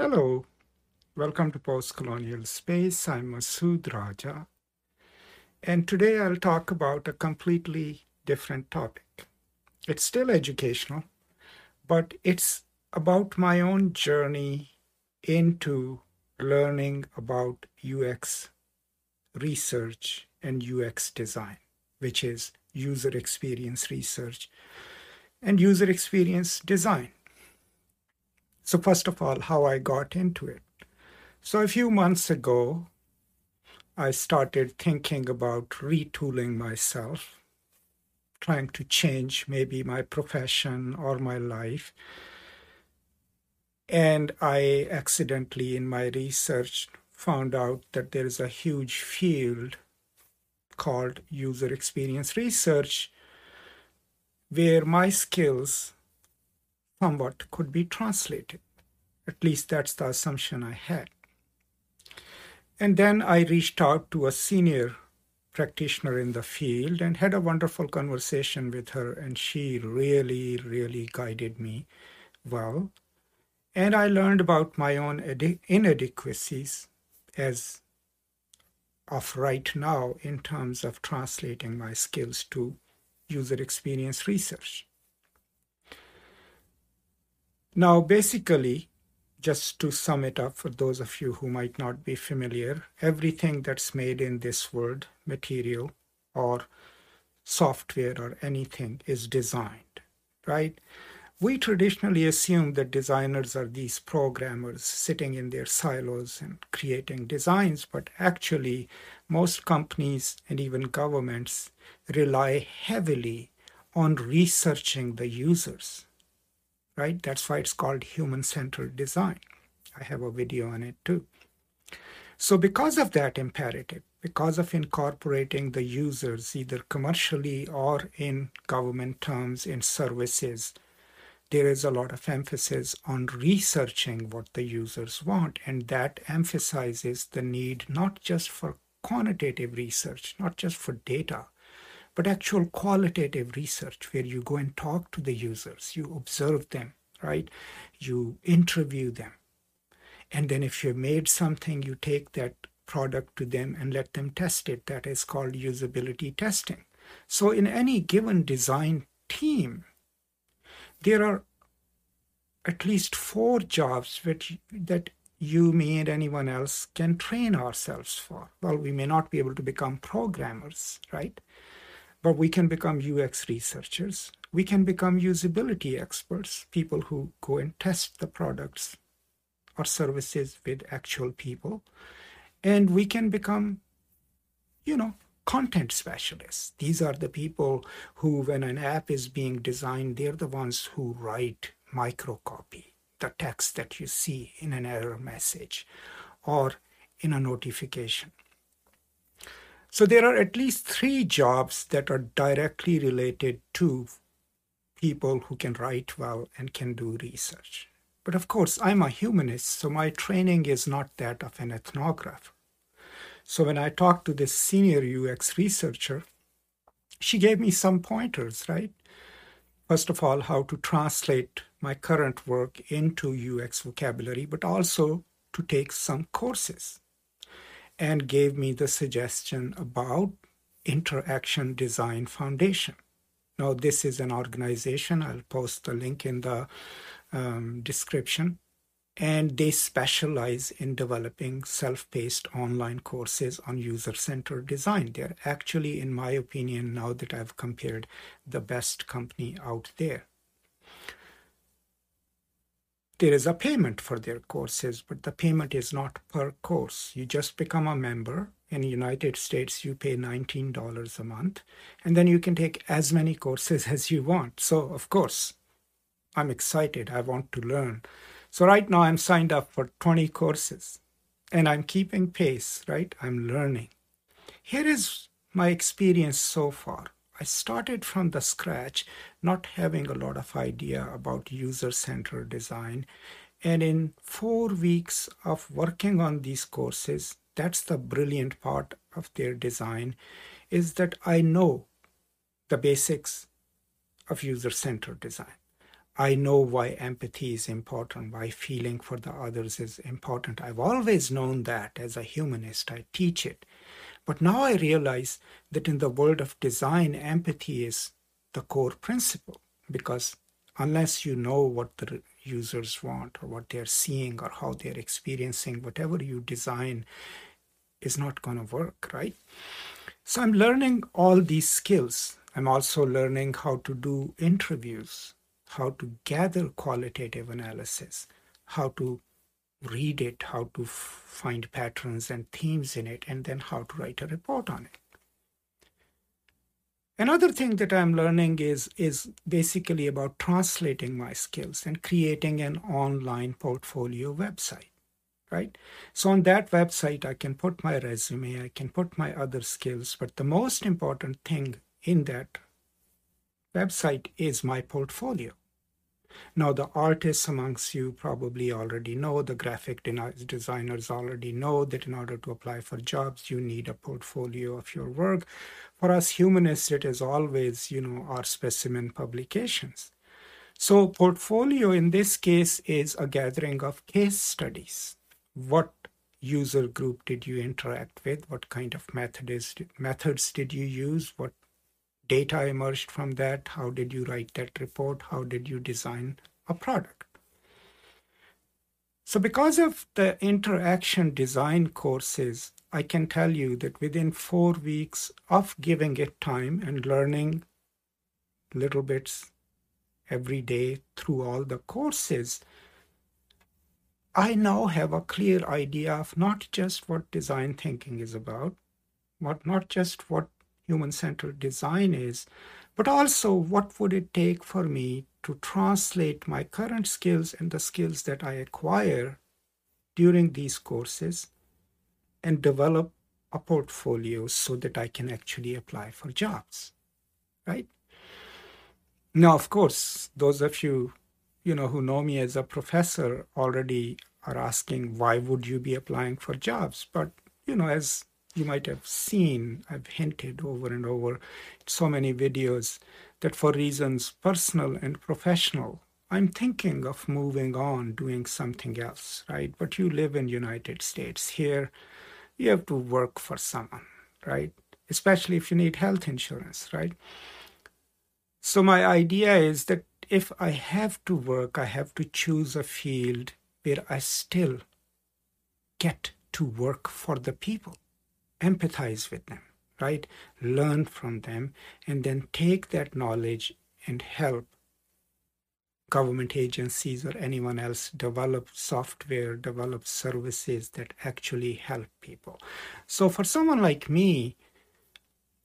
Hello, welcome to Postcolonial Space. I'm Masood Raja, and today I'll talk about a completely different topic. It's still educational, but it's about my own journey into learning about UX research and UX design, which is user experience research and user experience design. So, first of all, how I got into it. So, a few months ago, I started thinking about retooling myself, trying to change maybe my profession or my life. And I accidentally, in my research, found out that there is a huge field called user experience research where my skills somewhat could be translated. At least that's the assumption I had. And then I reached out to a senior practitioner in the field and had a wonderful conversation with her, and she really, really guided me well. And I learned about my own inadequacies as of right now in terms of translating my skills to user experience research. Now, basically, just to sum it up for those of you who might not be familiar, everything that's made in this world, material or software or anything, is designed, right? We traditionally assume that designers are these programmers sitting in their silos and creating designs, but actually, most companies and even governments rely heavily on researching the users right? That's why it's called human centered design. I have a video on it too. So, because of that imperative, because of incorporating the users either commercially or in government terms in services, there is a lot of emphasis on researching what the users want. And that emphasizes the need not just for quantitative research, not just for data, but actual qualitative research where you go and talk to the users, you observe them, right? You interview them. And then if you made something, you take that product to them and let them test it. That is called usability testing. So in any given design team, there are at least four jobs which that you, me, and anyone else can train ourselves for. Well, we may not be able to become programmers, right? But we can become UX researchers. We can become usability experts, people who go and test the products or services with actual people. And we can become, you know, content specialists. These are the people who, when an app is being designed, they're the ones who write microcopy, the text that you see in an error message or in a notification. So there are at least three jobs that are directly related to people who can write well and can do research. But of course, I'm a humanist, so my training is not that of an ethnographer. So when I talked to this senior UX researcher, she gave me some pointers, right? First of all, how to translate my current work into UX vocabulary, but also to take some courses and gave me the suggestion about Interaction Design Foundation. Now, this is an organization. I'll post the link in the um, description. And they specialize in developing self paced online courses on user centered design. They're actually, in my opinion, now that I've compared, the best company out there there is a payment for their courses, but the payment is not per course. You just become a member. In the United States, you pay $19 a month, and then you can take as many courses as you want. So, of course, I'm excited. I want to learn. So, right now, I'm signed up for 20 courses, and I'm keeping pace, right? I'm learning. Here is my experience so far. I started from the scratch, not having a lot of idea about user-centered design. And in four weeks of working on these courses, that's the brilliant part of their design, is that I know the basics of user-centered design. I know why empathy is important, why feeling for the others is important. I've always known that as a humanist. I teach it. But now I realize that in the world of design, empathy is the core principle because unless you know what the users want or what they're seeing or how they're experiencing, whatever you design is not going to work, right? So I'm learning all these skills. I'm also learning how to do interviews how to gather qualitative analysis, how to read it, how to find patterns and themes in it, and then how to write a report on it. Another thing that I'm learning is, is basically about translating my skills and creating an online portfolio website, right? So on that website, I can put my resume, I can put my other skills, but the most important thing in that website is my portfolio. Now, the artists amongst you probably already know, the graphic designers already know that in order to apply for jobs, you need a portfolio of your work. For us humanists, it is always, you know, our specimen publications. So, portfolio in this case is a gathering of case studies. What user group did you interact with? What kind of methods methods did you use? What data emerged from that? How did you write that report? How did you design a product? So, because of the interaction design courses, I can tell you that within four weeks of giving it time and learning little bits every day through all the courses, I now have a clear idea of not just what design thinking is about, what not just what human-centered design is, but also what would it take for me to translate my current skills and the skills that I acquire during these courses and develop a portfolio so that I can actually apply for jobs, right? Now, of course, those of you, you know, who know me as a professor already are asking, why would you be applying for jobs? But, you know, as you might have seen, I've hinted over and over so many videos that for reasons personal and professional, I'm thinking of moving on, doing something else, right? But you live in United States. Here, you have to work for someone, right? Especially if you need health insurance, right? So my idea is that if I have to work, I have to choose a field where I still get to work for the people empathize with them, right? Learn from them, and then take that knowledge and help government agencies or anyone else develop software, develop services that actually help people. So for someone like me,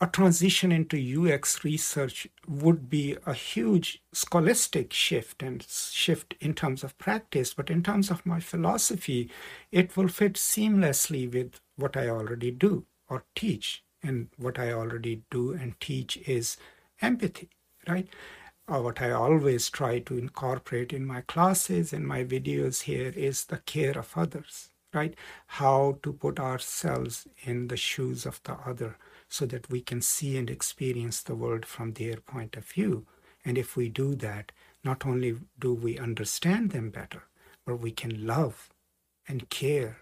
a transition into UX research would be a huge scholastic shift and shift in terms of practice, but in terms of my philosophy, it will fit seamlessly with what I already do or teach. And what I already do and teach is empathy, right? Or what I always try to incorporate in my classes and my videos here is the care of others, right? How to put ourselves in the shoes of the other so that we can see and experience the world from their point of view. And if we do that, not only do we understand them better, but we can love and care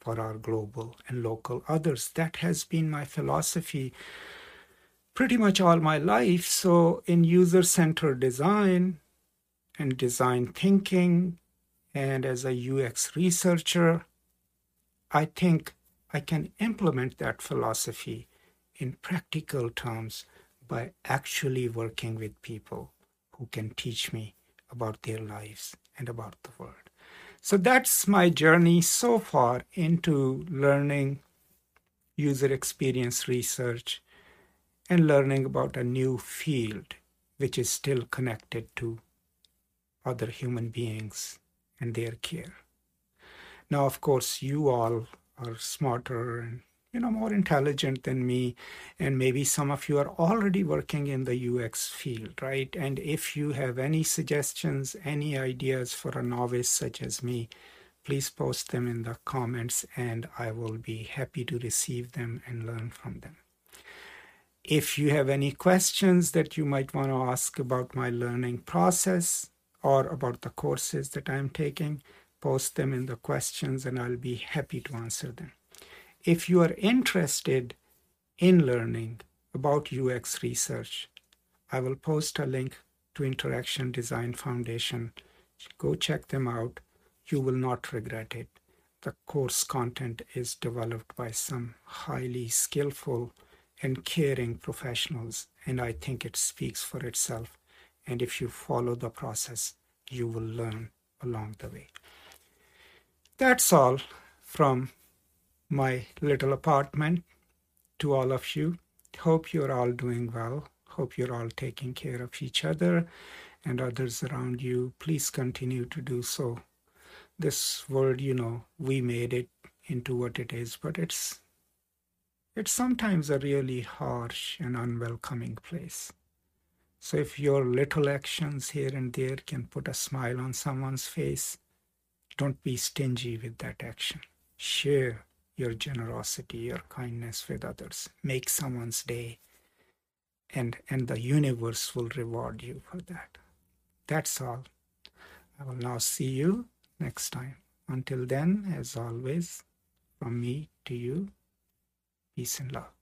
for our global and local others. That has been my philosophy pretty much all my life. So, in user centered design and design thinking, and as a UX researcher, I think I can implement that philosophy in practical terms by actually working with people who can teach me about their lives and about the world. So that's my journey so far into learning user experience research and learning about a new field which is still connected to other human beings and their care. Now, of course, you all are smarter and you know more intelligent than me. And maybe some of you are already working in the ux field right? And if you have any suggestions any ideas for a novice such as me please post them in the comments and i will be happy to receive them and learn from them. If you have any questions that you might want to ask about my learning process or about the courses that I'm taking, post them in the questions and I'll be happy to answer them. If you are interested in learning about UX research, I will post a link to Interaction Design Foundation. Go check them out. You will not regret it. The course content is developed by some highly skillful and caring professionals, and I think it speaks for itself. And if you follow the process, you will learn along the way. That's all from my little apartment to all of you. Hope you're all doing well. Hope you're all taking care of each other and others around you. Please continue to do so. This world, you know, we made it into what it is, but it's it's sometimes a really harsh and unwelcoming place. So if your little actions here and there can put a smile on someone's face, don't be stingy with that action. Share your generosity, your kindness with others. Make someone's day. And, and the universe will reward you for that. That's all. I will now see you next time. Until then, as always, from me to you, peace and love.